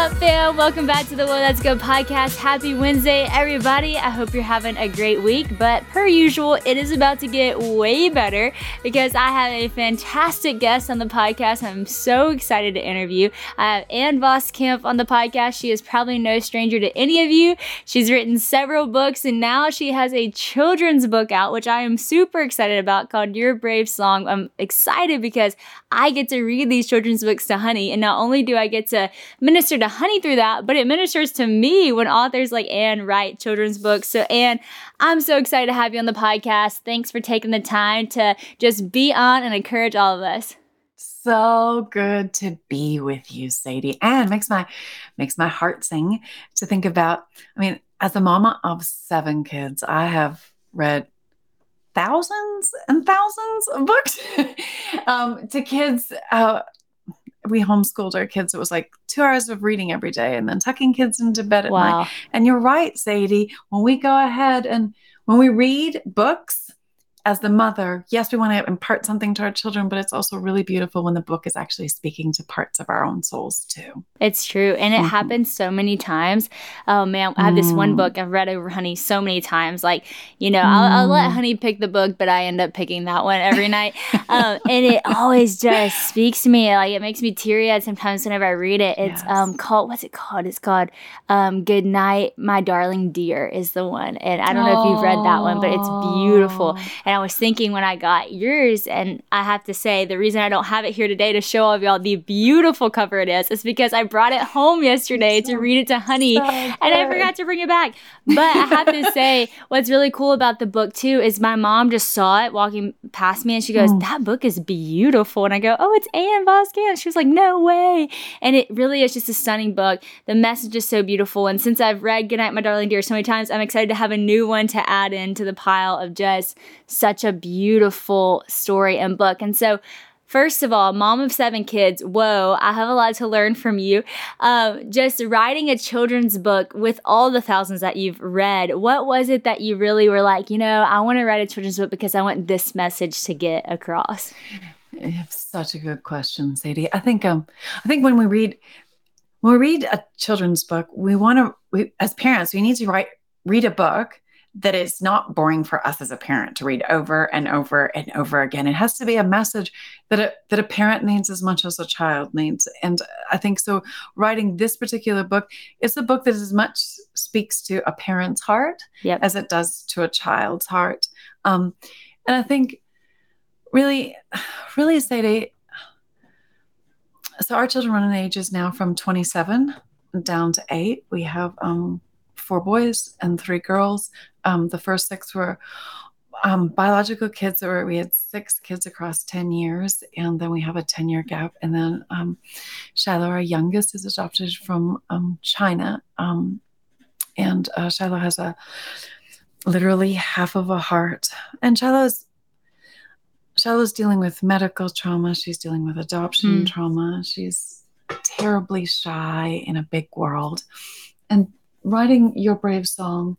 up, fam? Welcome back to the Whoa That's Good podcast. Happy Wednesday, everybody. I hope you're having a great week. But per usual, it is about to get way better because I have a fantastic guest on the podcast. I'm so excited to interview. I have Ann Voskamp on the podcast. She is probably no stranger to any of you. She's written several books and now she has a children's book out, which I am super excited about called Your Brave Song. I'm excited because I get to read these children's books to Honey. And not only do I get to minister to Honey through that, but it ministers to me when authors like Ann write children's books. So, Ann, I'm so excited to have you on the podcast. Thanks for taking the time to just be on and encourage all of us. So good to be with you, Sadie. And makes my makes my heart sing to think about. I mean, as a mama of seven kids, I have read thousands and thousands of books um, to kids. Uh, we homeschooled our kids. It was like two hours of reading every day and then tucking kids into bed at wow. night. And you're right, Sadie. When we go ahead and when we read books, as the mother, yes, we want to impart something to our children, but it's also really beautiful when the book is actually speaking to parts of our own souls too. It's true. And it mm-hmm. happens so many times. Oh man, I have this one mm. book I've read over Honey so many times. Like, you know, mm. I'll, I'll, let mm. Honey pick the book, but I end up picking that one every night. um, and it always just speaks to me. Like, it makes me teary eyed sometimes whenever I read it. It's yes. um called, what's it called? It's called um, Good Night, My Darling Dear is the one. And I don't know if you've read that one, but it's beautiful. And I was thinking when I got yours, and I have to say, the reason I don't have it here today to show all of y'all the beautiful cover it is, is because I brought it home yesterday so, to read it to Honey, so and I forgot to bring it back. But I have to say, what's really cool about the book too is my mom just saw it walking past me, and she goes, mm. "That book is beautiful," and I go, "Oh, it's Ann Voskamp." She was like, "No way!" And it really is just a stunning book. The message is so beautiful, and since I've read Goodnight, My Darling Dear so many times, I'm excited to have a new one to add into the pile of just such a beautiful story and book. And so, First of all, mom of seven kids, whoa, I have a lot to learn from you. Um, just writing a children's book with all the thousands that you've read, what was it that you really were like, you know, I want to write a children's book because I want this message to get across? Such a good question, Sadie. I think um, I think when we read when we read a children's book, we want to, as parents, we need to write read a book that it's not boring for us as a parent to read over and over and over again. It has to be a message that a, that a parent needs as much as a child needs. And I think so. Writing this particular book is a book that as much speaks to a parent's heart yep. as it does to a child's heart. Um, and I think really, really, Sadie. So our children run in ages now from 27 down to eight. We have um, four boys and three girls. Um, the first six were um, biological kids. Were, we had six kids across 10 years, and then we have a 10 year gap. And then um, Shiloh, our youngest, is adopted from um, China. Um, and uh, Shiloh has a literally half of a heart. And Shiloh's Shiloh's dealing with medical trauma. She's dealing with adoption mm. trauma. She's terribly shy in a big world. And writing your brave song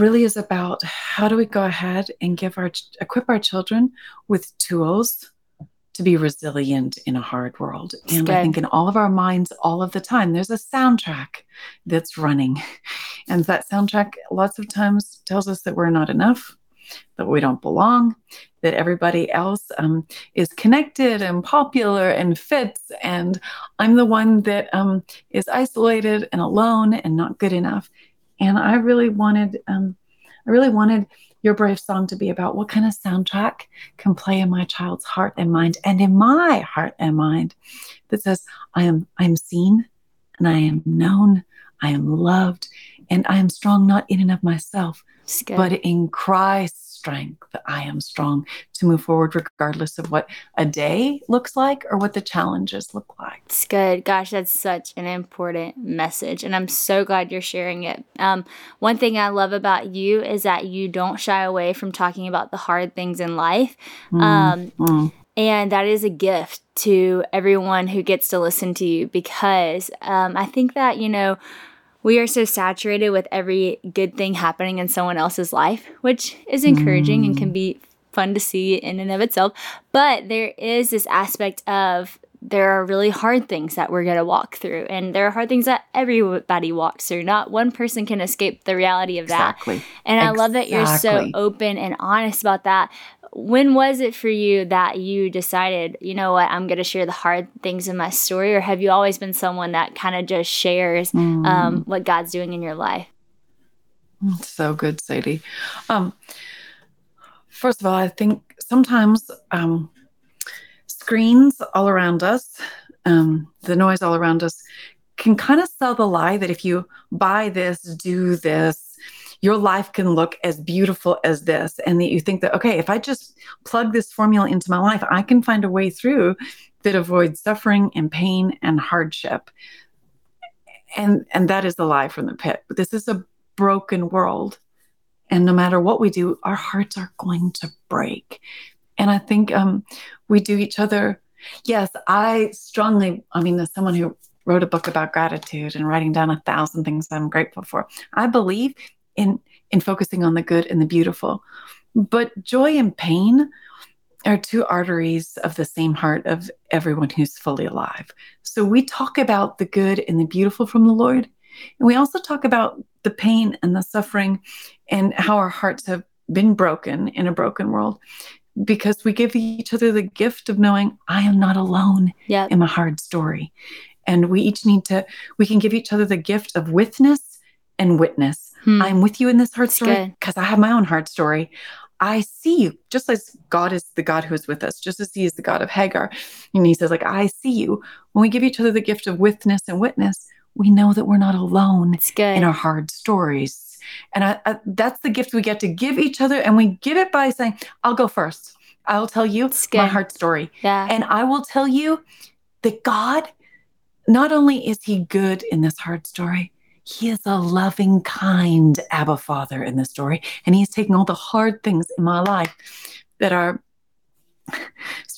really is about how do we go ahead and give our equip our children with tools to be resilient in a hard world. and good. I think in all of our minds, all of the time, there's a soundtrack that's running. And that soundtrack lots of times tells us that we're not enough, that we don't belong, that everybody else um, is connected and popular and fits, and I'm the one that um, is isolated and alone and not good enough. And I really wanted, um, I really wanted your brave song to be about what kind of soundtrack can play in my child's heart and mind, and in my heart and mind, that says, "I am, I am seen, and I am known, I am loved, and I am strong not in and of myself, but in Christ." Strength. That I am strong to move forward regardless of what a day looks like or what the challenges look like. It's good. Gosh, that's such an important message. And I'm so glad you're sharing it. Um, one thing I love about you is that you don't shy away from talking about the hard things in life. Mm, um, mm. And that is a gift to everyone who gets to listen to you because um, I think that, you know, we are so saturated with every good thing happening in someone else's life, which is encouraging mm. and can be fun to see in and of itself. But there is this aspect of there are really hard things that we're going to walk through and there are hard things that everybody walks through not one person can escape the reality of that exactly. and i exactly. love that you're so open and honest about that when was it for you that you decided you know what i'm going to share the hard things in my story or have you always been someone that kind of just shares mm. um, what god's doing in your life so good sadie um, first of all i think sometimes um, screens all around us, um, the noise all around us, can kind of sell the lie that if you buy this, do this, your life can look as beautiful as this. And that you think that, okay, if I just plug this formula into my life, I can find a way through that avoids suffering and pain and hardship. And, and that is the lie from the pit. This is a broken world. And no matter what we do, our hearts are going to break. And I think um, we do each other. Yes, I strongly, I mean, as someone who wrote a book about gratitude and writing down a thousand things I'm grateful for, I believe in in focusing on the good and the beautiful. But joy and pain are two arteries of the same heart of everyone who's fully alive. So we talk about the good and the beautiful from the Lord. And we also talk about the pain and the suffering and how our hearts have been broken in a broken world because we give each other the gift of knowing I am not alone yep. in my hard story. And we each need to, we can give each other the gift of witness and witness. Hmm. I'm with you in this hard That's story because I have my own hard story. I see you just as God is the God who is with us, just as He is the God of Hagar. And He says, like, I see you. When we give each other the gift of witness and witness, we know that we're not alone in our hard stories and I, I, that's the gift we get to give each other. And we give it by saying, I'll go first. I'll tell you my heart story. Yeah. And I will tell you that God, not only is He good in this hard story, He is a loving, kind Abba Father in this story. And He is taking all the hard things in my life that are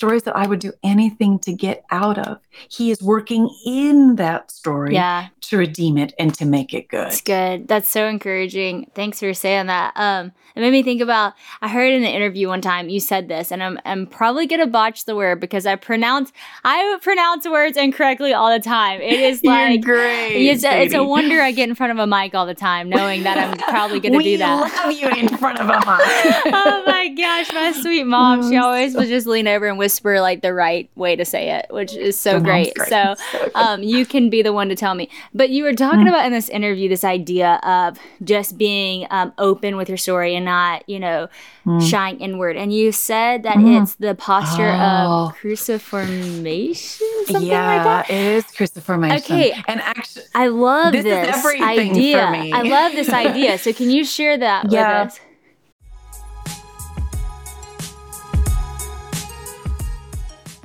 stories that I would do anything to get out of. He is working in that story yeah. to redeem it and to make it good. It's good. That's so encouraging. Thanks for saying that. Um, it made me think about I heard in an interview one time you said this, and I'm I'm probably gonna botch the word because I pronounce I pronounce words incorrectly all the time. It is like You're great. It's a, it's a, wonder I get in front of a mic all the time, knowing that I'm probably gonna we do that. love you in front of a mic. oh my gosh, my sweet mom. She always would just lean over and whisper like the right way to say it, which is so great. great. So, so um, you can be the one to tell me. But you were talking mm. about in this interview this idea of just being um, open with your story and not, you know, mm. shying inward. And you said that mm. it's the posture oh. of cruciformation. yeah, like it is cruciformation. Okay, and actually, I love this, this idea. I love this idea. So, can you share that yeah. with us?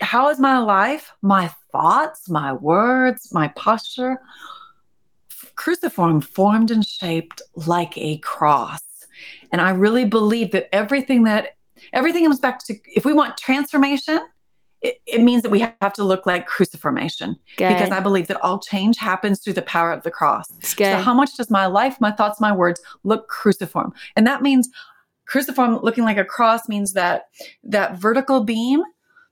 how is my life, my thoughts, my words, my posture cruciform formed and shaped like a cross. And I really believe that everything that everything comes back to if we want transformation, it, it means that we have to look like cruciformation good. because I believe that all change happens through the power of the cross. So, how much does my life, my thoughts, my words look cruciform? And that means cruciform looking like a cross means that that vertical beam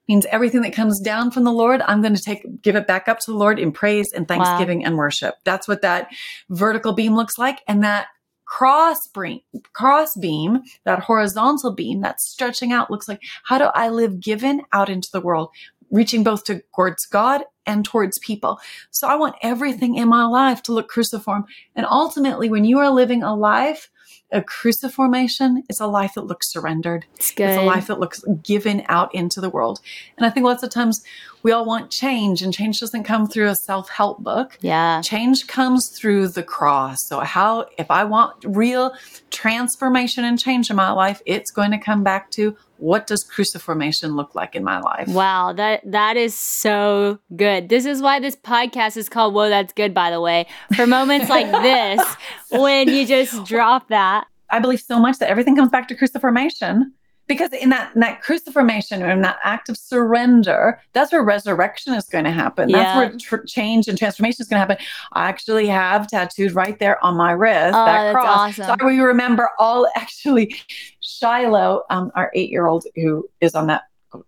means everything that comes down from the Lord, I'm going to take, give it back up to the Lord in praise and thanksgiving wow. and worship. That's what that vertical beam looks like. And that cross beam, cross beam, that horizontal beam, that's stretching out looks like, how do I live given out into the world, reaching both towards God and towards people. So I want everything in my life to look cruciform. And ultimately, when you are living a life a cruciformation is a life that looks surrendered. It's, it's a life that looks given out into the world. And I think lots of times we all want change, and change doesn't come through a self help book. Yeah. Change comes through the cross. So, how, if I want real transformation and change in my life, it's going to come back to what does cruciformation look like in my life? Wow, that that is so good. This is why this podcast is called Whoa, that's good, by the way. For moments like this, when you just drop that. I believe so much that everything comes back to cruciformation because in that in that cruciformation in that act of surrender that's where resurrection is going to happen. Yeah. that's where tr- change and transformation is going to happen. I actually have tattooed right there on my wrist oh, that cross. awesome. so we remember all actually shiloh um, our eight year old who is on that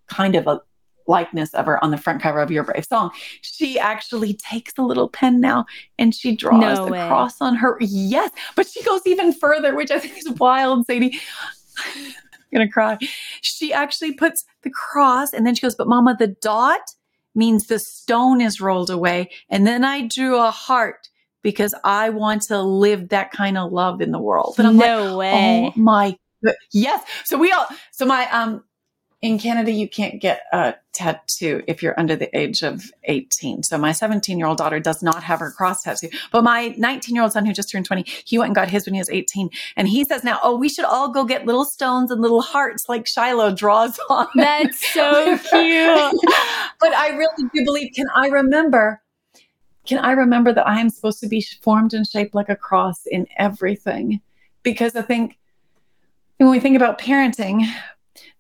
kind of a likeness of her on the front cover of your brave song she actually takes a little pen now and she draws no a cross on her yes but she goes even further which i think is wild sadie gonna cry. She actually puts the cross and then she goes, but mama, the dot means the stone is rolled away. And then I drew a heart because I want to live that kind of love in the world. And I'm no like, way. oh my, yes. So we all, so my, um, in Canada, you can't get a tattoo if you're under the age of 18. So my 17 year old daughter does not have her cross tattoo, but my 19 year old son who just turned 20, he went and got his when he was 18. And he says now, oh, we should all go get little stones and little hearts like Shiloh draws on. That's so cute. but I really do believe, can I remember can I remember that I am supposed to be formed and shaped like a cross in everything? Because I think when we think about parenting,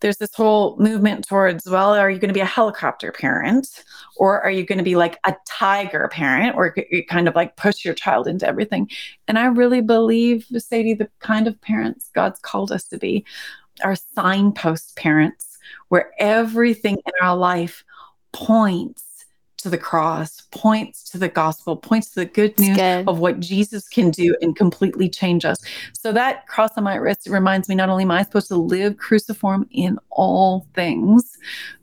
there's this whole movement towards, well, are you going to be a helicopter parent or are you going to be like a tiger parent or you kind of like push your child into everything? And I really believe, Sadie, the kind of parents God's called us to be are signpost parents where everything in our life points to the cross, points to the gospel, points to the good news good. of what Jesus can do and completely change us. So that cross on my wrist reminds me not only am I supposed to live cruciform in all things,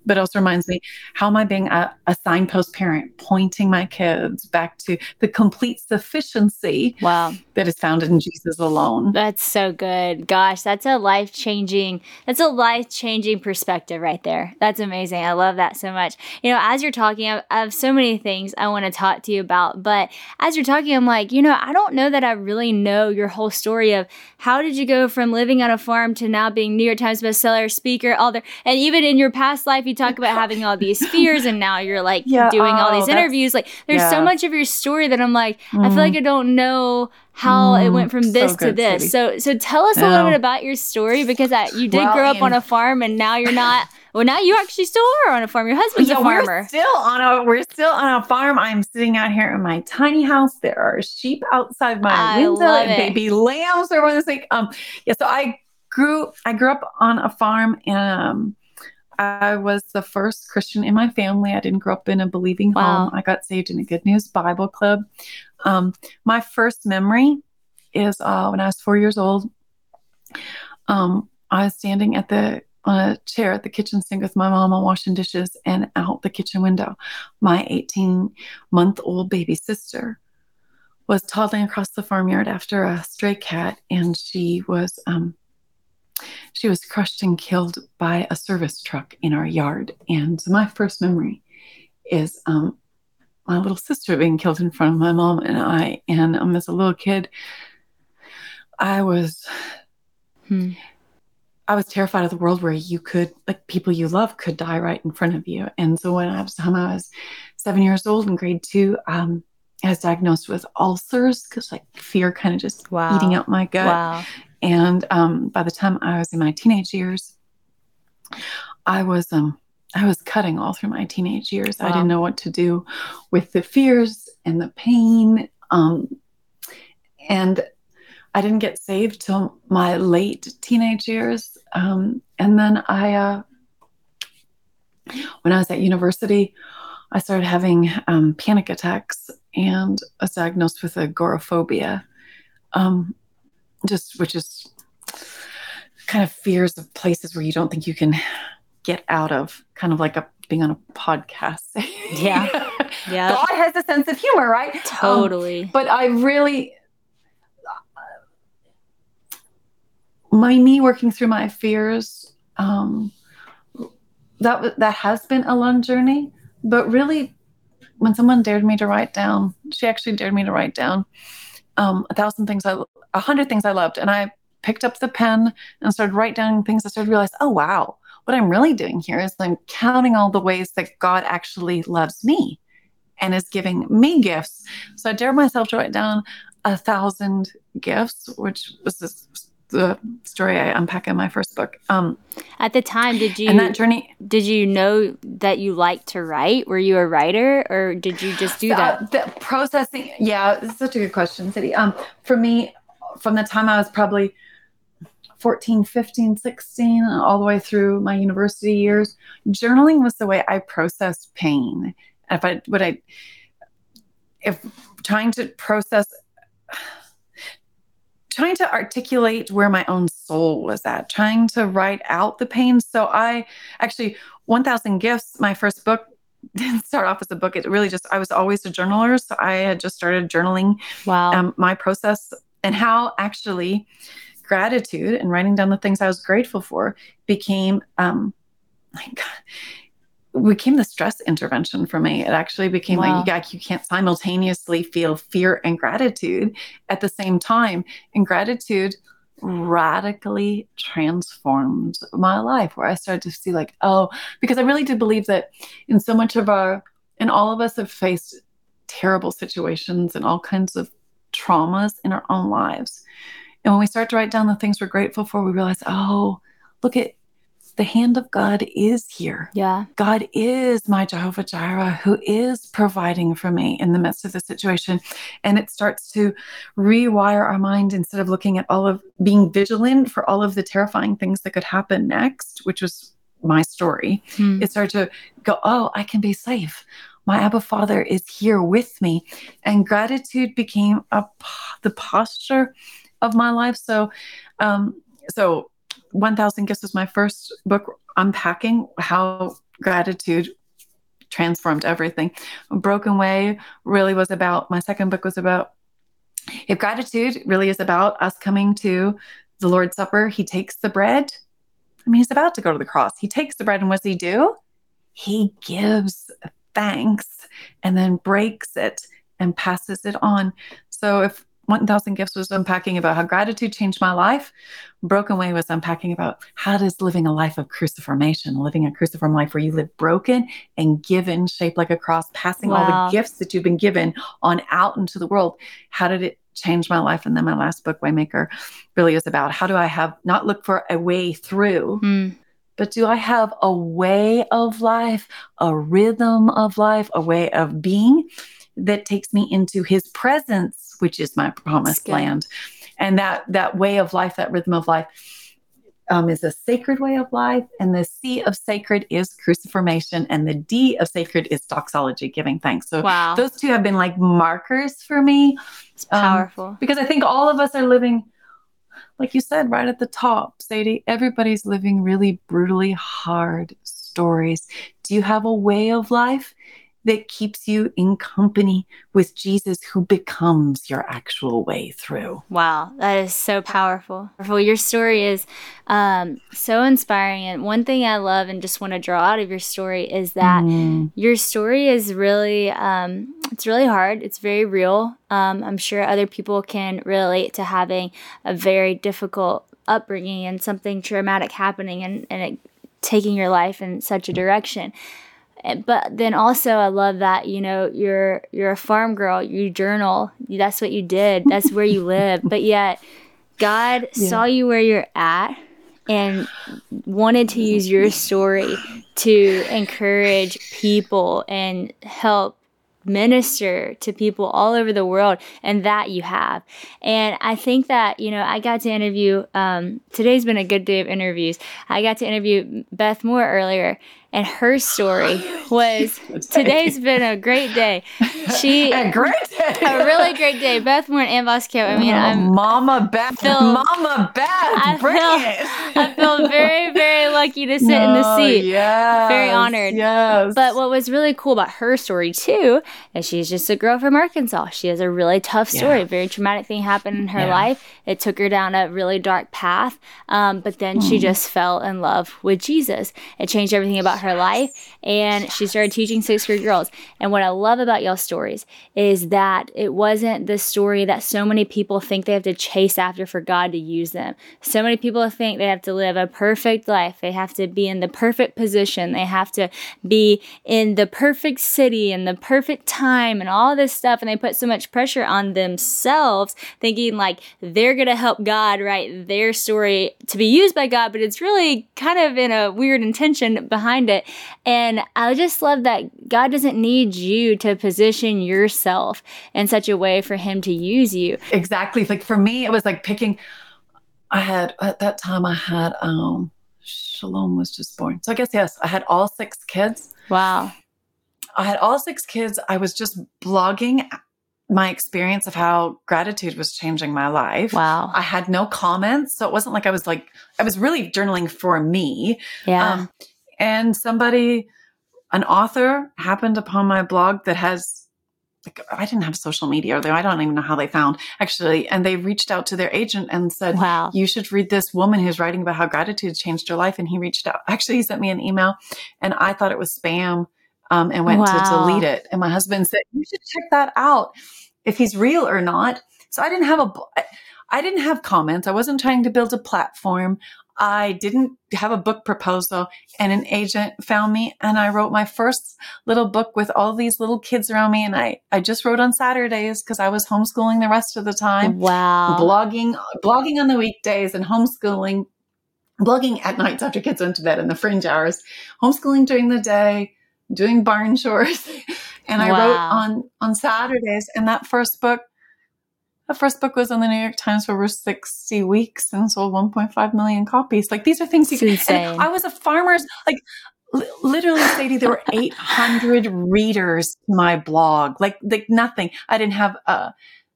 but also reminds me how am I being a, a signpost parent, pointing my kids back to the complete sufficiency wow. that is found in Jesus alone. That's so good. Gosh, that's a life changing, that's a life changing perspective right there. That's amazing. I love that so much. You know, as you're talking, I have so many things I want to talk to you about, but as you're talking, I'm like, you know, I don't know that I really know your whole story of how did you go from living on a farm to now being New York Times bestseller, speaker, all there, and even in your past life, you talk about having all these fears and now you're like yeah, doing all these oh, interviews. Like there's yeah. so much of your story that I'm like, mm. I feel like mm. I don't know how mm, it went from this so to this. So so tell us a little bit about your story because I, you did well, grow up on a farm and now you're not well now you actually still are on a farm. Your husband's yeah, a farmer. We're still on a we're still on a farm. I'm sitting out here in my tiny house. There are sheep outside my I window and it. baby lambs are on this like um yeah so I grew I grew up on a farm and um I was the first Christian in my family. I didn't grow up in a believing wow. home. I got saved in a Good News Bible Club. Um, my first memory is uh, when I was four years old. Um, I was standing at the on a chair at the kitchen sink with my mama washing dishes, and out the kitchen window, my 18 month old baby sister was toddling across the farmyard after a stray cat, and she was um, she was crushed and killed by a service truck in our yard. And so my first memory is um, my little sister being killed in front of my mom and I. And um, as a little kid, I was. Hmm. I was terrified of the world where you could, like, people you love could die right in front of you. And so when I was, time I was seven years old in grade two, um, I was diagnosed with ulcers because, like, fear kind of just wow. eating out my gut. Wow. And um, by the time I was in my teenage years, I was um, I was cutting all through my teenage years. Wow. I didn't know what to do with the fears and the pain. Um, and I didn't get saved till my late teenage years. Um, and then I, uh, when I was at university, I started having um, panic attacks and was diagnosed with agoraphobia. Um, just which is kind of fears of places where you don't think you can get out of, kind of like a being on a podcast. yeah. Yeah. God has a sense of humor, right? Totally. Um, but I really my me working through my fears um that that has been a long journey, but really when someone dared me to write down, she actually dared me to write down um, a thousand things I a hundred things I loved. And I picked up the pen and started writing down things. I started to realize, oh, wow, what I'm really doing here is I'm counting all the ways that God actually loves me and is giving me gifts. So I dared myself to write down a thousand gifts, which was this the story I unpack in my first book. Um, At the time, did you and that journey? Did you know that you liked to write? Were you a writer, or did you just do that? the processing, yeah, it's such a good question, Sadie. Um, for me, from the time I was probably 14, 15, 16, all the way through my university years, journaling was the way I processed pain. If I would I if trying to process trying to articulate where my own soul was at, trying to write out the pain. So I actually 1000 gifts, my first book didn't start off as a book. It really just, I was always a journaler. So I had just started journaling Wow. um, my process and how actually gratitude and writing down the things I was grateful for became um, like became the stress intervention for me. It actually became Wow. like, like you can't simultaneously feel fear and gratitude at the same time. And gratitude radically transformed my life where I started to see like, oh, because I really did believe that in so much of our and all of us have faced terrible situations and all kinds of traumas in our own lives. And when we start to write down the things we're grateful for, we realize, oh, look at the hand of God is here. yeah. God is my Jehovah Jireh who is providing for me in the midst of the situation. And it starts to rewire our mind instead of looking at all of being vigilant for all of the terrifying things that could happen next, which was my story. Hmm. It started to go, oh, I can be safe. My Abba Father is here with me. And gratitude became a, the posture of my life. So, um, so 1000 Gifts was my first book unpacking how gratitude transformed everything. Broken Way really was about, my second book was about if gratitude really is about us coming to the Lord's Supper, he takes the bread. I mean, he's about to go to the cross. He takes the bread, and what does he do? He gives thanks and then breaks it and passes it on. So if 1000 Gifts was unpacking about how gratitude changed my life, Broken Way was unpacking about how does living a life of cruciformation, living a cruciform life where you live broken and given, shaped like a cross, passing all the gifts that you've been given on out into the world. How did it change my life? And then my last book, Waymaker, really is about how do I have not look for a way through, Hmm. but do I have a way of life, a rhythm of life, a way of being that takes me into his presence, which is my promised land. And that that way of life, that rhythm of life um, is a sacred way of life. And the C of sacred is cruciformation. And the D of sacred is doxology, giving thanks. So Wow. those two have been like markers for me it's um, powerful. because I think all of us are living, like you said, right at the top, Sadie. Everybody's living really brutally hard stories. Do you have a way of life that keeps you in company with Jesus, who becomes your actual way through? Wow, that is so powerful. Your story is um, so inspiring. And one thing I love and just want to draw out of your story is that Mm, your story is really um, it's really hard it's very real um, i'm sure other people can relate to having a very difficult upbringing and something traumatic happening and, and it taking your life in such a direction but then also i love that you know you're you're a farm girl you journal that's what you did that's where you live. But yet god Yeah. saw you where you're at and wanted to use your story to encourage people and help minister to people all over the world and that you have. And i think that you know i got to interview um, today's been a good day of interviews. I got to interview beth moore earlier and her story was today's been a great day she a great day. a really great day beth moore and Ann Voskamp. i mean Oh, i'm Mama Beth, feel- Mama Beth, I bring feel- it. i feel very very lucky to sit in the seat Yes, Very honored. Yes. But what was really cool about her story too is she's just a girl from Arkansas. She has a really tough story. Yeah. A very traumatic thing happened in her Yeah. life. It took her down a really dark path. Um, but then she Mm. just fell in love with Jesus. It changed everything about her life. And she started teaching sixth grade girls. And what I love about y'all stories is that it wasn't the story that so many people think they have to chase after for God to use them. So many people think they have to live a perfect life. They have to be in the perfect position. They have to be in the perfect city and the perfect time and all this stuff. And they put so much pressure on themselves, thinking like they're going to help God write their story to be used by God, but it's really kind of in a weird intention behind it. And I just love that God doesn't need you to position yourself in such a way for Him to use you. exactly like for me it was like picking i had at that time i had um shalom was just born so i guess yes i had all six kids Wow. i had all six kids i was just blogging my experience of how gratitude was changing my life Wow. i had no comments so it wasn't like i was like i was really journaling for me Yeah. Um, and somebody an author happened upon my blog that has like I didn't have social media, or I don't even know how they found actually. And they reached out to their agent and said, "Wow, you should read this woman who's writing about how gratitude changed her life." And he reached out. Actually, he sent me an email, and I thought it was spam, um, and went wow. to delete it. And my husband said, "You should check that out if he's real or not." So I didn't have a. I didn't have comments. I wasn't trying to build a platform. I didn't have a book proposal and an agent found me and I wrote my first little book with all these little kids around me. And I, I just wrote on Saturdays because I was homeschooling the rest of the time. Wow. Blogging, blogging on the weekdays and homeschooling, blogging at nights after kids went to bed in the fringe hours, homeschooling during the day, doing barn chores. and I wow. wrote on, on Saturdays and that first book the first book was in the New York Times for over 60 weeks and sold 1.5 million copies. Like these are things you can. Say. I was a farmer's, like literally, Sadie, there were 800 readers to my blog. Like, like nothing. I didn't have a, uh,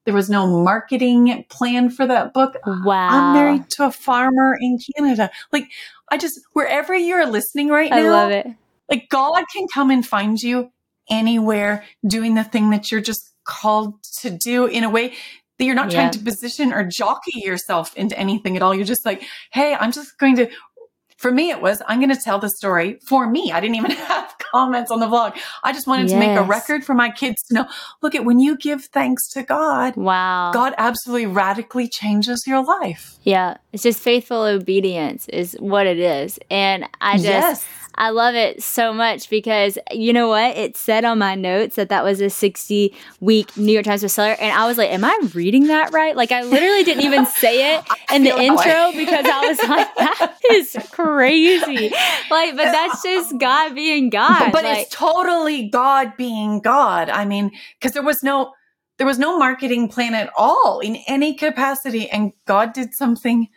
there was no marketing plan for that book. Wow. I'm married to a farmer in Canada. Like, I just, wherever you're listening right now, I love it. Like, God can come and find you anywhere doing the thing that you're just called to do in a way that you're not yeah. trying to position or jockey yourself into anything at all. You're just like, hey, I'm just going to. For me, it was, I'm going to tell the story for me. I didn't even have comments on the blog. I just wanted yes. to make a record for my kids to know look at when you give thanks to God, wow, God absolutely radically changes your life. Yeah. It's just faithful obedience is what it is. And I just, yes. I love it so much because you know what? It said on my notes that that was a 60 week New York Times bestseller. And I was like, am I reading that right? Like, I literally didn't even say it in the intro because I was like, that is crazy. Like, but that's just God being God. But, but like, it's totally God being God. I mean, because there was no, there was no marketing plan at all in any capacity. And God did something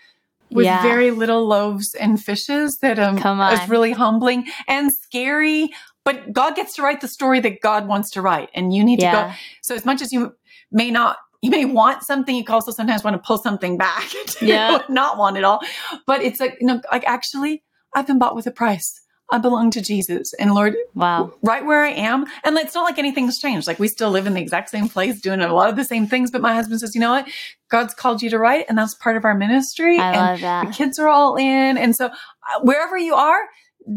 with yeah. very little loaves and fishes that um is really humbling and scary. But God gets to write the story that God wants to write, and you need yeah. to go. So as much as you may not, you may want something, you also sometimes want to pull something back yeah. not want it all. But it's like you know, like actually, I've been bought with a price. I belong to Jesus. And Lord, wow. right where I am. And it's not like anything's changed. Like we still live in the exact same place, doing a lot of the same things. But my husband says, you know what? God's called you to write, and that's part of our ministry. I and love that. The kids are all in. And so uh, wherever you are,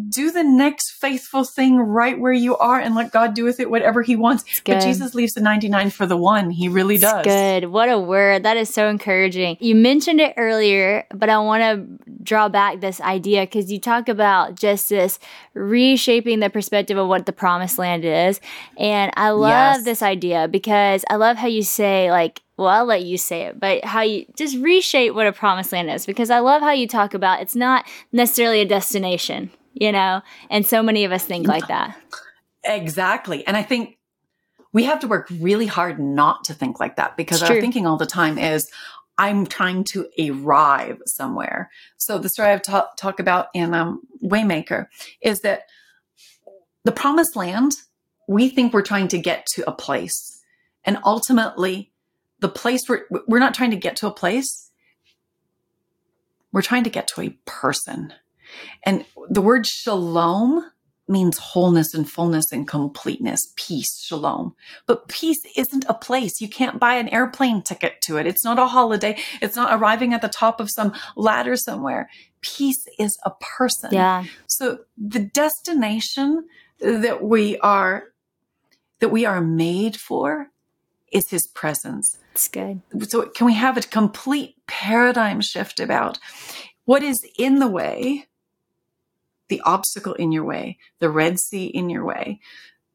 do the next faithful thing right where you are and let God do with it whatever he wants. But Jesus leaves the 99 for the one. He really it's does. Good. What a word. That is so encouraging. You mentioned it earlier, but I want to draw back this idea because you talk about just this reshaping the perspective of what the promised land is. And I love yes. this idea because I love how you say, like, well, I'll let you say it, but how you just reshape what a promised land is because I love how you talk about it's not necessarily a destination, you know? And so many of us think like that. Exactly. And I think we have to work really hard not to think like that because our thinking all the time is, I'm trying to arrive somewhere. So the story I've ta- talked about in um, Waymaker is that the promised land, we think we're trying to get to a place. And ultimately, the place we're, we're not trying to get to a place. We're trying to get to a person. And the word shalom means wholeness and fullness and completeness, peace, shalom. But peace isn't a place. You can't buy an airplane ticket to it. It's not a holiday. It's not arriving at the top of some ladder somewhere. Peace is a person. Yeah. So the destination that we are that we are made for is his presence. It's good. So can we have a complete paradigm shift about what is in the way the obstacle in your way, the Red Sea in your way,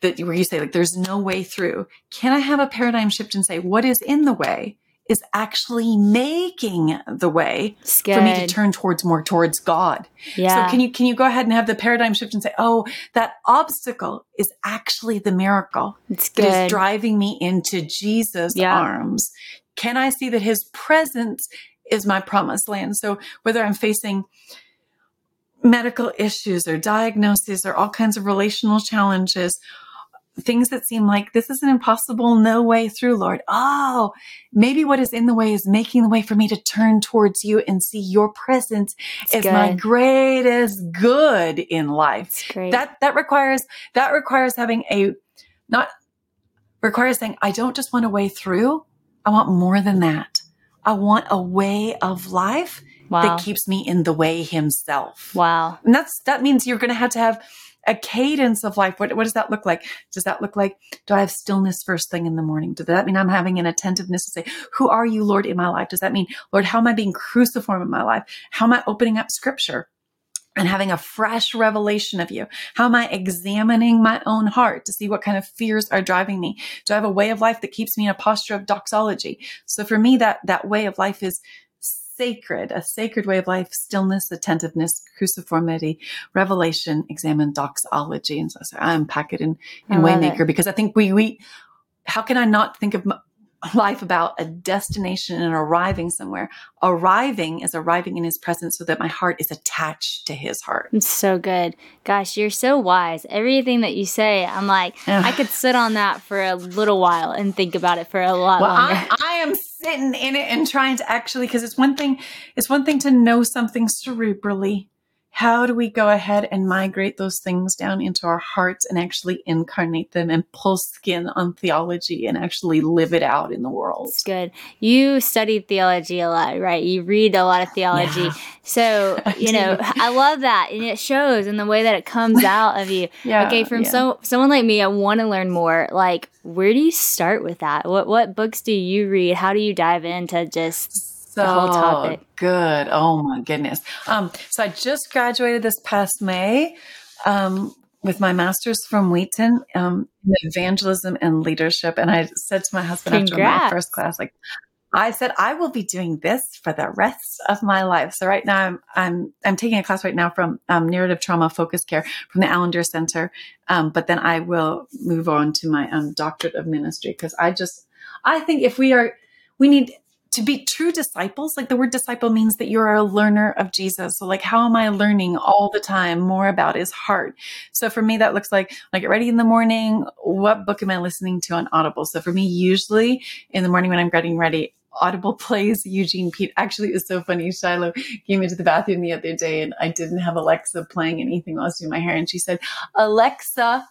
that where you say, like, there's no way through. Can I have a paradigm shift and say, what is in the way is actually making the way for me to turn towards more towards God. Yeah. So can you can you go ahead and have the paradigm shift and say, oh, that obstacle is actually the miracle it's that is driving me into Jesus' yeah. arms. Can I see that his presence is my promised land? So whether I'm facing medical issues or diagnoses or all kinds of relational challenges, things that seem like this is an impossible no way through, Lord. Oh, maybe what is in the way is making the way for me to turn towards you and see your presence as my greatest good in life. That that requires that requires having a not requires saying, I don't just want a way through. I want more than that. I want a way of life wow. that keeps me in the way himself. Wow. And that's that means you're going to have to have a cadence of life. What, what does that look like? Does that look like, do I have stillness first thing in the morning? Does that mean I'm having an attentiveness to say, who are you, Lord, in my life? Does that mean, Lord, how am I being cruciform in my life? How am I opening up scripture? and having a fresh revelation of you? How am I examining my own heart to see what kind of fears are driving me? Do I have a way of life that keeps me in a posture of doxology? So for me, that, that way of life is sacred, a sacred way of life, stillness, attentiveness, cruciformity, revelation, examine doxology. And so, so I unpack it in, in Waymaker it. because I think we, we, how can I not think of life about a destination and arriving somewhere. Arriving is arriving in his presence so that my heart is attached to his heart. It's so good. Gosh, you're so wise. Everything that you say, I'm like, I could sit on that for a little while and think about it for a lot well, longer. I, I am sitting in it and trying to actually, because it's one thing, it's one thing to know something cerebrally how do we go ahead and migrate those things down into our hearts and actually incarnate them and pull skin on theology and actually live it out in the world? It's good. You studied theology a lot, right? You read a lot of theology. Yeah. So, you know, I love that. And it shows in the way that it comes out of you. yeah, okay, from yeah. so someone like me, I want to learn more. Like, where do you start with that? What what books do you read? How do you dive into just so the whole topic. Good. Oh my goodness. Um, so I just graduated this past May um, with my master's from Wheaton um, in evangelism and leadership. And I said to my husband Congrats. after my first class, like, I said I will be doing this for the rest of my life. So right now I'm I'm I'm taking a class right now from um, narrative trauma focus care from the Allender Center, um, but then I will move on to my um, doctorate of ministry because I just I think if we are we need to be true disciples, like the word disciple means that you're a learner of Jesus. So like, how am I learning all the time more about his heart? So for me, that looks like, I get ready in the morning, what book am I listening to on Audible? So for me, usually in the morning when I'm getting ready, Audible plays Eugene Pete. Actually, it was so funny. Shiloh came into the bathroom the other day and I didn't have Alexa playing anything while I was doing my hair. And she said, Alexa,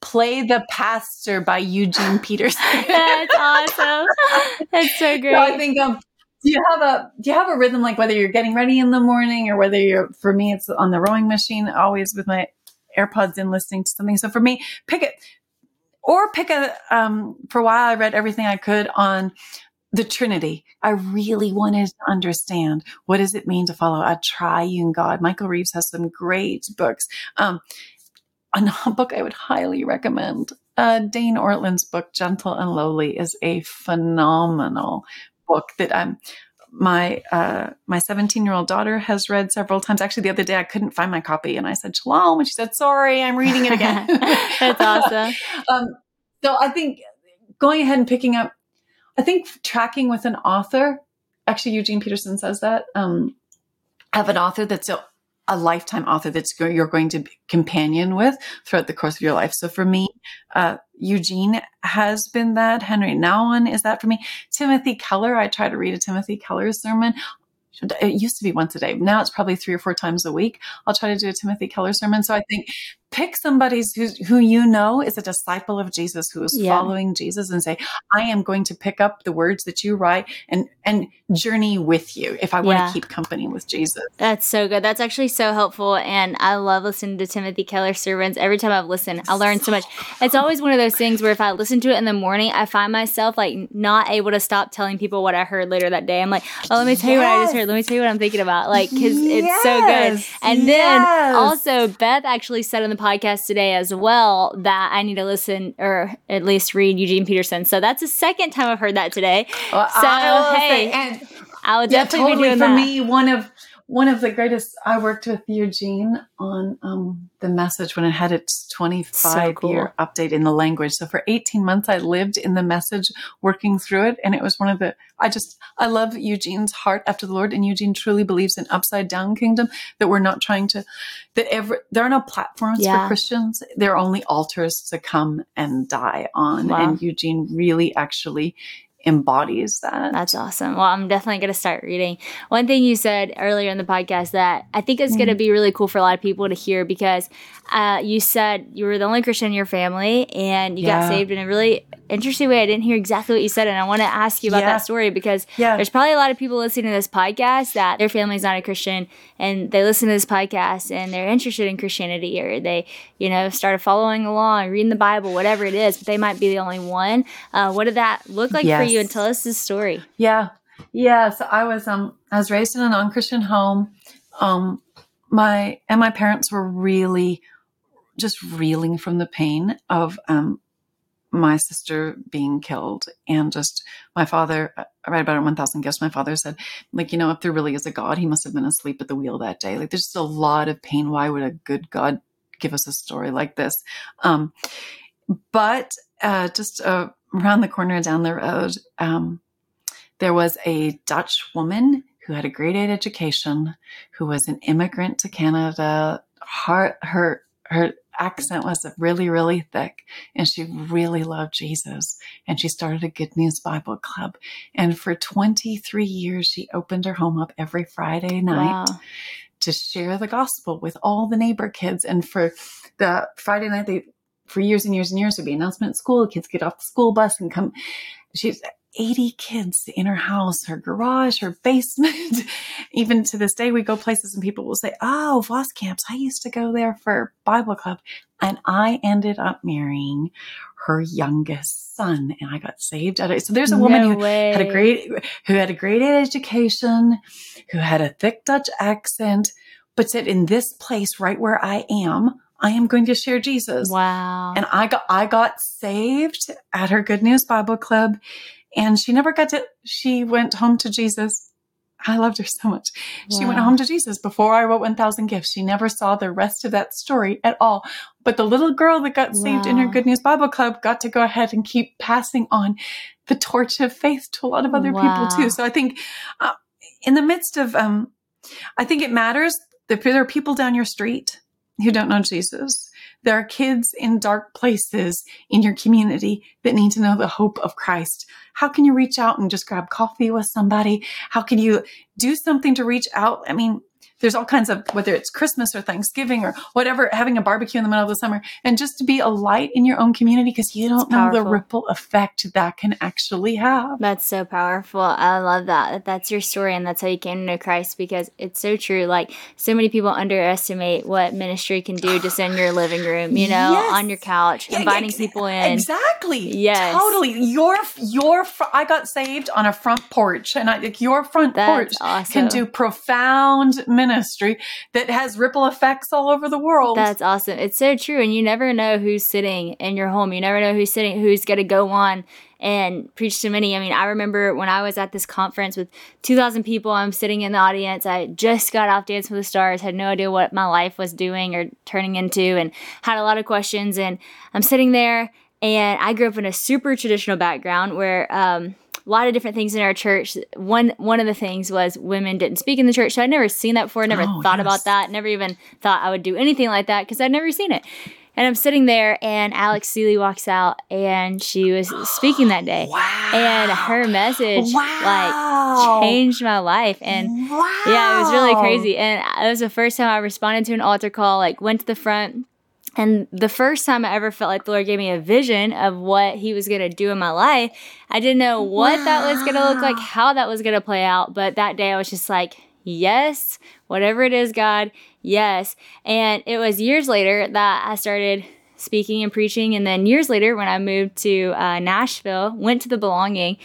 Play the Pastor by Eugene Peterson. That's awesome. That's so great. So I think um do you have a do you have a rhythm like whether you're getting ready in the morning or whether you're for me it's on the rowing machine always with my AirPods in listening to something. So for me, pick it or pick a um for a while I read everything I could on the Trinity. I really wanted to understand what does it mean to follow a triune God. Michael Reeves has some great books. Um, a book I would highly recommend. Uh, Dane Ortlund's book, Gentle and Lowly, is a phenomenal book that I'm my uh, my 17 year old daughter has read several times. Actually, the other day I couldn't find my copy, and I said shalom, and she said sorry, I'm reading it again. That's awesome. um, so I think going ahead and picking up, I think tracking with an author. Actually, Eugene Peterson says that. Um, have an author that's a lifetime author that's you're going to companion with throughout the course of your life. So for me, uh, Eugene has been that. Henry Nouwen is that for me. Timothy Keller, I try to read a Timothy Keller sermon. It used to be once a day. Now it's probably three or four times a week. I'll try to do a Timothy Keller sermon. So I think pick somebody who's, who you know is a disciple of Jesus, who is yeah. following Jesus and say, I am going to pick up the words that you write and, and journey with you if I want to keep company with Jesus. That's so good. That's actually so helpful. And I love listening to Timothy Keller sermons. Every time I've listened, I learn so much. It's always one of those things where if I listen to it in the morning, I find myself like not able to stop telling people what I heard later that day. I'm like, oh, let me tell yes. you what I just heard. Let me tell you what I'm thinking about. Like, cause yes. it's so good. And yes. then also Beth actually said in the podcast today as well that I need to listen or at least read Eugene Peterson. So that's the second time I've heard that today. Well, so hey, say, and I'll definitely yeah, totally, for that. me one of one of the greatest. I worked with Eugene on um, the message when it had its 25 So cool. year update in the language. So for 18 months, I lived in the message, working through it, and it was one of the. I just I love Eugene's heart after the Lord, and Eugene truly believes in upside down kingdom. That we're not trying to. That ever there are no platforms Yeah. for Christians. There are only altars to come and die on, Wow. and Eugene really actually embodies that. That's awesome. Well, I'm definitely going to start reading. One thing you said earlier in the podcast that I think is going Mm-hmm. to be really cool for a lot of people to hear because uh, you said you were the only Christian in your family and you got saved in a really interesting way. I didn't hear exactly what you said, and I want to ask you about Yeah. that story because Yeah. there's probably a lot of people listening to this podcast that their family's not a Christian and they listen to this podcast and they're interested in Christianity or they, you know, started following along, reading the Bible, whatever it is, but they might be the only one. Uh, what did that look like for you? And tell us this story. Yeah. Yeah. So I was um I was raised in a non-Christian home. Um my and my parents were really just reeling from the pain of um my sister being killed and just my father I read about it in 1000 gifts my father said like you know if there really is a god he must have been asleep at the wheel that day. Like there's just a lot of pain. Why would a good god give us a story like this? Um but uh just uh, around the corner down the road um there was a Dutch woman who had a grade eight education, who was an immigrant to Canada. Her her her accent was really really thick, and she really loved Jesus. And she started a Good News Bible Club. And for 23 years, she opened her home up every Friday night Wow. to share the gospel with all the neighbor kids. And for the Friday night, they for years and years and years would be announcement at school. Kids get off the school bus and come. She's 80 kids in her house, her garage, her basement. Even to this day, we go places and people will say, Oh, Voskamps, I used to go there for Bible club. And I ended up marrying her youngest son and I got saved at it. So there's a woman No who way. had a great who had a great education, who had a thick Dutch accent, but said, In this place right where I am, I am going to share Jesus. Wow. And I got I got saved at her Good News Bible Club, and she never got to. She went home to Jesus. I loved her so much. She went home to Jesus before I wrote 1000 Gifts. She never saw the rest of that story at all. But the little girl that got saved in her Good News Bible Club got to go ahead and keep passing on the torch of faith to a lot of other Wow. people too. So I think uh, in the midst of, um, I think it matters that there are people down your street who don't know Jesus. There are kids in dark places in your community that need to know the hope of Christ. How can you reach out and just grab coffee with somebody? How can you do something to reach out? I mean, there's all kinds of whether it's Christmas or Thanksgiving or whatever, having a barbecue in the middle of the summer, and just to be a light in your own community because you don't know the ripple effect that can actually have. That's so powerful. I love that. that That's your story, and that's how you came to know Christ because it's so true. Like, so many people underestimate what ministry can do just in your living room, you know, Yes. on your couch, Yeah, inviting ex- people in. Exactly. Yes. Totally. Your your fr- I got saved on a front porch, and I, like your front porch awesome. can do profound ministry that has ripple effects all over the world. That's awesome. It's so true. And you never know who's sitting in your home. You never know who's sitting, who's going to go on and preach to many. I mean, I remember when I was at this conference with 2,000 people, I'm sitting in the audience. I just got off Dance with the Stars, had no idea what my life was doing or turning into, and had a lot of questions. And I'm sitting there, and I grew up in a super traditional background where, um, a lot of different things in our church. One one of the things was women didn't speak in the church. So I'd never seen that before. Never Oh, thought yes. about that. Never even thought I would do anything like that because I'd never seen it. And I'm sitting there, and Alex Seeley walks out, and she was speaking that day. wow. And her message wow. like changed my life. And wow. yeah, it was really crazy. And it was the first time I responded to an altar call, like went to the front. And the first time I ever felt like the Lord gave me a vision of what He was going to do in my life, I didn't know what that was going to look like, how that was going to play out. But that day I was just like, yes, whatever it is, God, yes. And it was years later that I started speaking and preaching. And then years later, when I moved to uh, Nashville, went to the Belonging.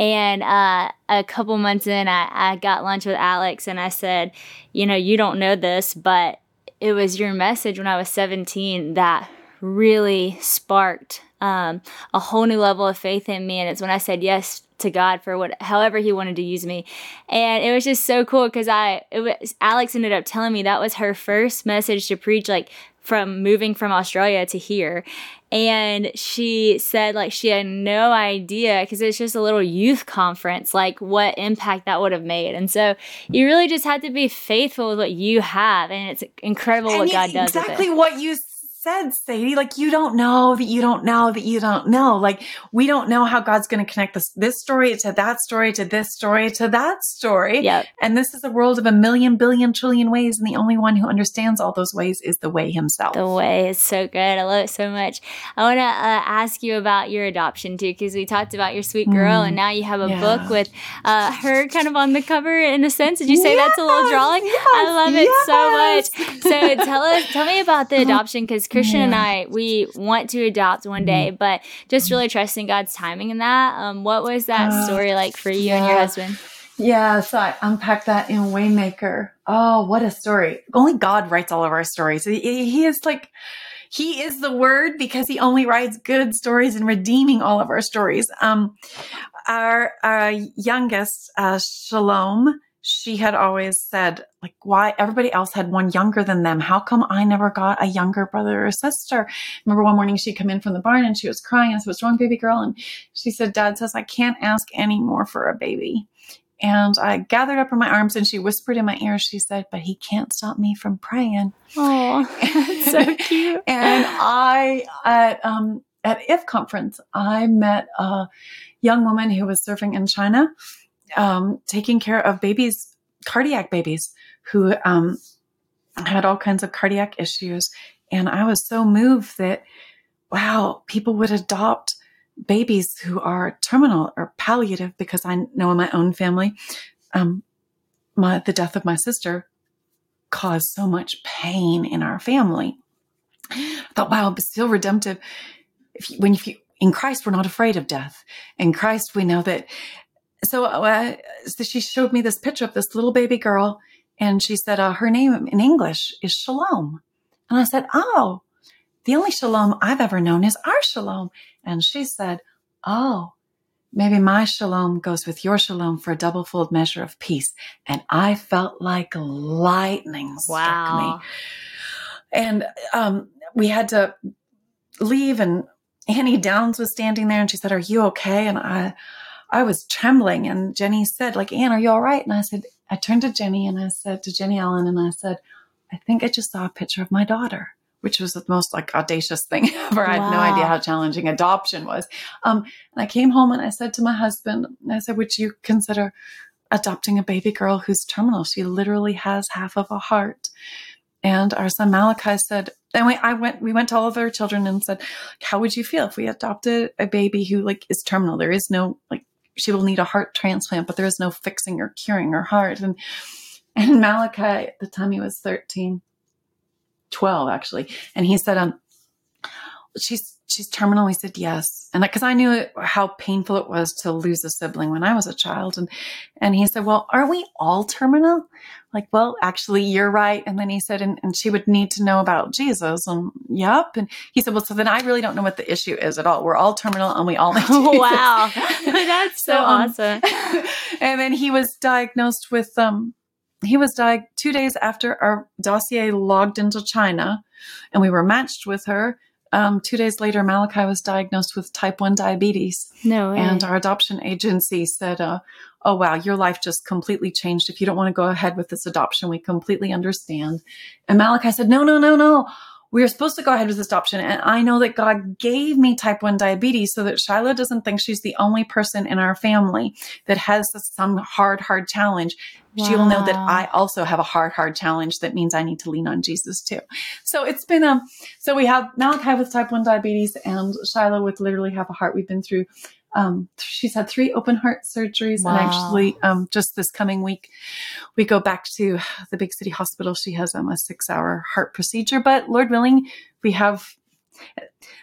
And uh, a couple months in, I, I got lunch with Alex and I said, You know, you don't know this, but it was your message when I was 17 that really sparked um, a whole new level of faith in me. And it's when I said yes to God for what, however He wanted to use me. And it was just so cool because I, it was, Alex ended up telling me that was her first message to preach, like from moving from Australia to here. And she said, like, she had no idea because it's just a little youth conference, like, what impact that would have made. And so you really just have to be faithful with what you have. And it's incredible and what God does. Exactly what you said, Sadie, like you don't know that you don't know that you don't know. Like we don't know how God's going to connect this this story to that story to this story to that story. Yep. And this is a world of a million, billion, trillion ways, and the only one who understands all those ways is the way himself. The way is so good. I love it so much. I want to uh, ask you about your adoption too, because we talked about your sweet girl, mm, and now you have a yeah. book with uh, her kind of on the cover in a sense. Did you say yes, that's a little drawing? Yes, I love it yes. so much. So tell us, tell me about the adoption, because Christian yeah. and I, we want to adopt one day, mm-hmm. but just really trusting God's timing in that. Um, what was that uh, story like for you yeah. and your husband? Yeah, so I unpacked that in Waymaker. Oh, what a story. Only God writes all of our stories. He, he is like, he is the word because he only writes good stories and redeeming all of our stories. Um, our, our youngest, uh, Shalom, she had always said, like, why everybody else had one younger than them. How come I never got a younger brother or sister? Remember one morning she'd come in from the barn and she was crying. I said, What's wrong, baby girl? And she said, Dad says, I can't ask any more for a baby. And I gathered up in my arms and she whispered in my ear, she said, But he can't stop me from praying. Oh, so cute. and I, at, um, at IF conference, I met a young woman who was serving in China um, taking care of babies, cardiac babies who um, had all kinds of cardiac issues. And I was so moved that, wow, people would adopt babies who are terminal or palliative because I know in my own family, um, my, the death of my sister caused so much pain in our family. I thought, wow, but still redemptive. If you, when you, in Christ, we're not afraid of death. In Christ, we know that so, uh, so she showed me this picture of this little baby girl, and she said uh, her name in English is Shalom. And I said, Oh, the only Shalom I've ever known is our Shalom. And she said, Oh, maybe my Shalom goes with your Shalom for a double fold measure of peace. And I felt like lightning struck wow. me. And um, we had to leave, and Annie Downs was standing there, and she said, Are you okay? And I, I was trembling. And Jennie said, like, Ann, are you all right? And I said, I turned to Jennie and I said to Jennie Allen, and I said, I think I just saw a picture of my daughter, which was the most like audacious thing ever. Wow. I had no idea how challenging adoption was. Um, and I came home and I said to my husband, I said, would you consider adopting a baby girl who's terminal? She literally has half of a heart. And our son Malachi said, and we, I went, we went to all of our children and said, how would you feel if we adopted a baby who like is terminal? There is no like she will need a heart transplant, but there is no fixing or curing her heart. And and Malachi, at the time he was 13, 12 actually, and he said, um, she's she's terminal. Said yes, and that because I knew it, how painful it was to lose a sibling when I was a child, and and he said, well, aren't we all terminal? Like, well, actually, you're right. And then he said, and, and she would need to know about Jesus. And yep. And he said, well, so then I really don't know what the issue is at all. We're all terminal and we all need Jesus. wow, that's so, so um, awesome. and then he was diagnosed with um he was diagnosed two days after our dossier logged into China, and we were matched with her um, two days later, Malachi was diagnosed with type 1 diabetes. No way. And our adoption agency said, uh, Oh, wow, your life just completely changed. If you don't want to go ahead with this adoption, we completely understand. And Malachi said, No, no, no, no we are supposed to go ahead with this adoption. And I know that God gave me type 1 diabetes so that Shiloh doesn't think she's the only person in our family that has some hard, hard challenge. Wow. She will know that I also have a hard, hard challenge that means I need to lean on Jesus too. So it's been, um, so we have Malachi with type 1 diabetes and Shiloh with literally have a heart. We've been through um, she's had three open heart surgeries, wow. and actually, um, just this coming week, we go back to the big city hospital. She has um, a six-hour heart procedure, but Lord willing, we have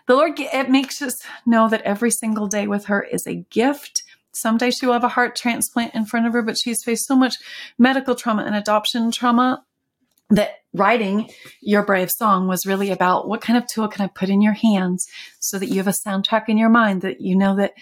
the Lord. It makes us know that every single day with her is a gift. Someday she will have a heart transplant in front of her, but she's faced so much medical trauma and adoption trauma that writing your brave song was really about what kind of tool can I put in your hands so that you have a soundtrack in your mind that you know that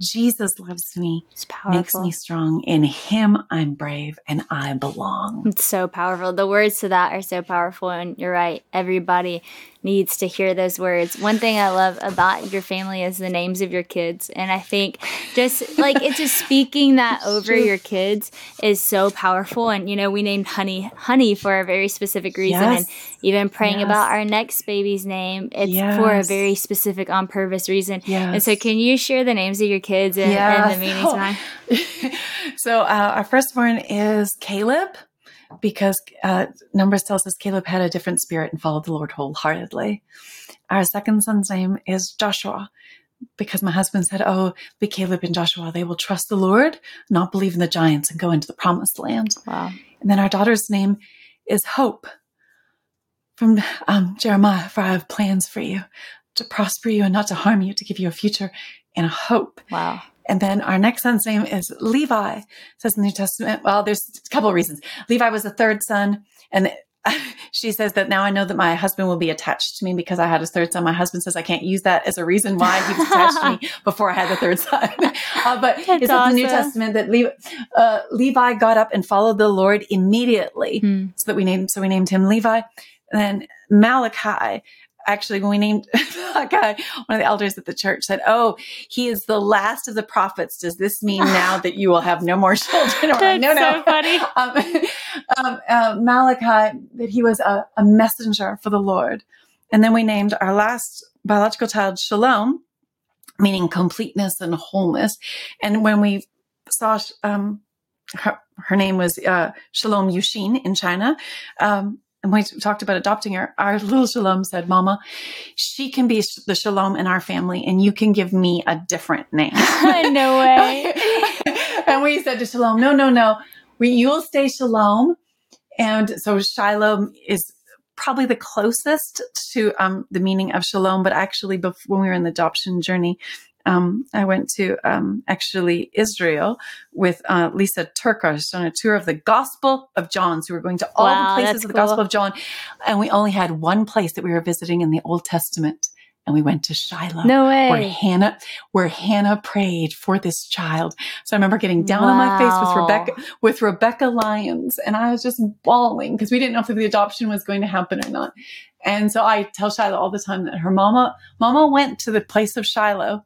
Jesus loves me, makes me strong. In Him, I'm brave and I belong. It's so powerful. The words to that are so powerful. And you're right. Everybody needs to hear those words. One thing I love about your family is the names of your kids. And I think just like it's just speaking that over true. your kids is so powerful. And, you know, we named Honey Honey for a very specific reason. Yes. And even praying yes. about our next baby's name, it's yes. for a very specific on purpose reason. And so, can you share the names of your kids and, and the meanings behind? so, uh, our firstborn is Caleb because uh, Numbers tells us Caleb had a different spirit and followed the Lord wholeheartedly. Our second son's name is Joshua because my husband said, Oh, be Caleb and Joshua, they will trust the Lord, not believe in the giants, and go into the promised land. Wow. And then our daughter's name is Hope from um, Jeremiah, for I have plans for you to prosper you and not to harm you, to give you a future and a hope. Wow. And then our next son's name is Levi. It says in the New Testament. Well, there's a couple of reasons. Levi was the third son, and she says that now I know that my husband will be attached to me because I had a third son. My husband says I can't use that as a reason why he was attached to me before I had the third son. Uh, but That's it's awesome. in the New Testament that Levi, uh, Levi, got up and followed the Lord immediately, hmm. so that we named so we named him Levi. And then Malachi actually when we named Malachi, one of the elders at the church said, "Oh, he is the last of the prophets. Does this mean now that you will have no more children?" That's like, no, no. So funny. Um, um, uh, Malachi that he was a, a messenger for the Lord, and then we named our last biological child Shalom, meaning completeness and wholeness. And when we saw um, her, her, name was uh, Shalom Yushin in China. Um, and we talked about adopting her, our little Shalom said, Mama, she can be the Shalom in our family, and you can give me a different name. no way. and we said to Shalom, No, no, no. We, you'll stay Shalom. And so Shiloh is probably the closest to um, the meaning of shalom, but actually, before, when we were in the adoption journey, um, I went to um, actually Israel with uh, Lysa TerKeurst on a tour of the Gospel of John. So we were going to all wow, the places of the cool. Gospel of John, and we only had one place that we were visiting in the Old Testament. And we went to Shiloh, no way. where Hannah, where Hannah prayed for this child. So I remember getting down wow. on my face with Rebekah, with Rebekah Lyons, and I was just bawling because we didn't know if the adoption was going to happen or not. And so I tell Shiloh all the time that her mama, mama went to the place of Shiloh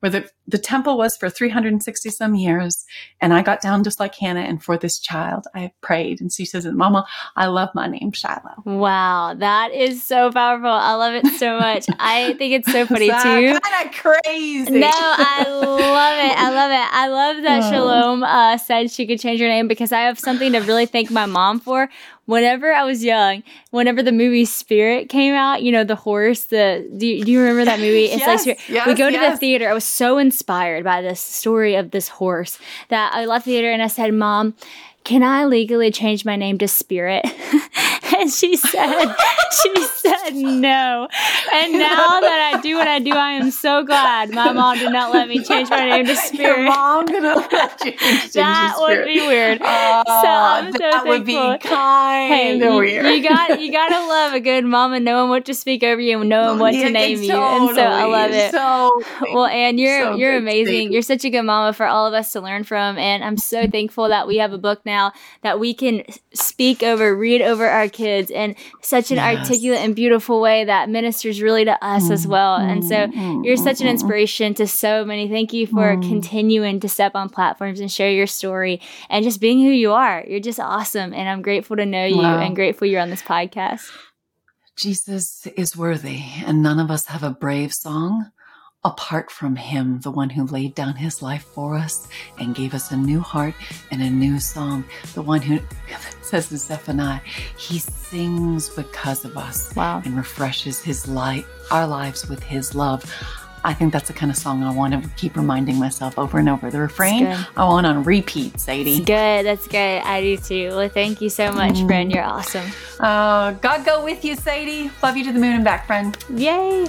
where the, the temple was for 360 some years. And I got down just like Hannah. And for this child, I prayed. And she says, Mama, I love my name, Shiloh. Wow. That is so powerful. I love it so much. I think it's so funny too. kind of crazy. No, I love it. I love it. I love that oh. Shalom uh, said she could change her name because I have something to really thank my mom for whenever I was young, whenever the movie Spirit came out, you know, the horse, the do you, do you remember that movie? It's yes, like yes, we go yes. to the theater. I was so inspired by this story of this horse that I left the theater and I said, Mom, can I legally change my name to Spirit? and she said, she said no. And now that I do what I do, I am so glad my mom did not let me change my name to Spirit. Your mom gonna let you change That would be weird. Uh, so I'm so that thankful. would be kind hey, of weird. You got you gotta love a good mama knowing what to speak over you and knowing what yeah, to name you. and so I love it. So well, and you're so you're amazing. You're such a good mama for all of us to learn from, and I'm so thankful that we have a book now that we can speak over, read over our kids in such an yes. articulate and beautiful way that ministers really to us mm, as well. And so mm, you're such an mm, mm. inspiration to so many. Thank you for mm. continuing to step on platforms and share your story and just being who you are. You're just awesome. And I'm grateful to know you wow. and grateful you're on this podcast. Jesus is worthy, and none of us have a brave song apart from Him, the one who laid down His life for us and gave us a new heart and a new song, the one who says in Zephaniah, He sings because of us wow. and refreshes His light, our lives with His love. I think that's the kind of song I want to keep reminding myself over and over. The refrain I want on repeat, Sadie. Good, that's good. I do too. Well, thank you so much, mm. friend. You're awesome. Uh, God go with you, Sadie. Love you to the moon and back, friend. Yay.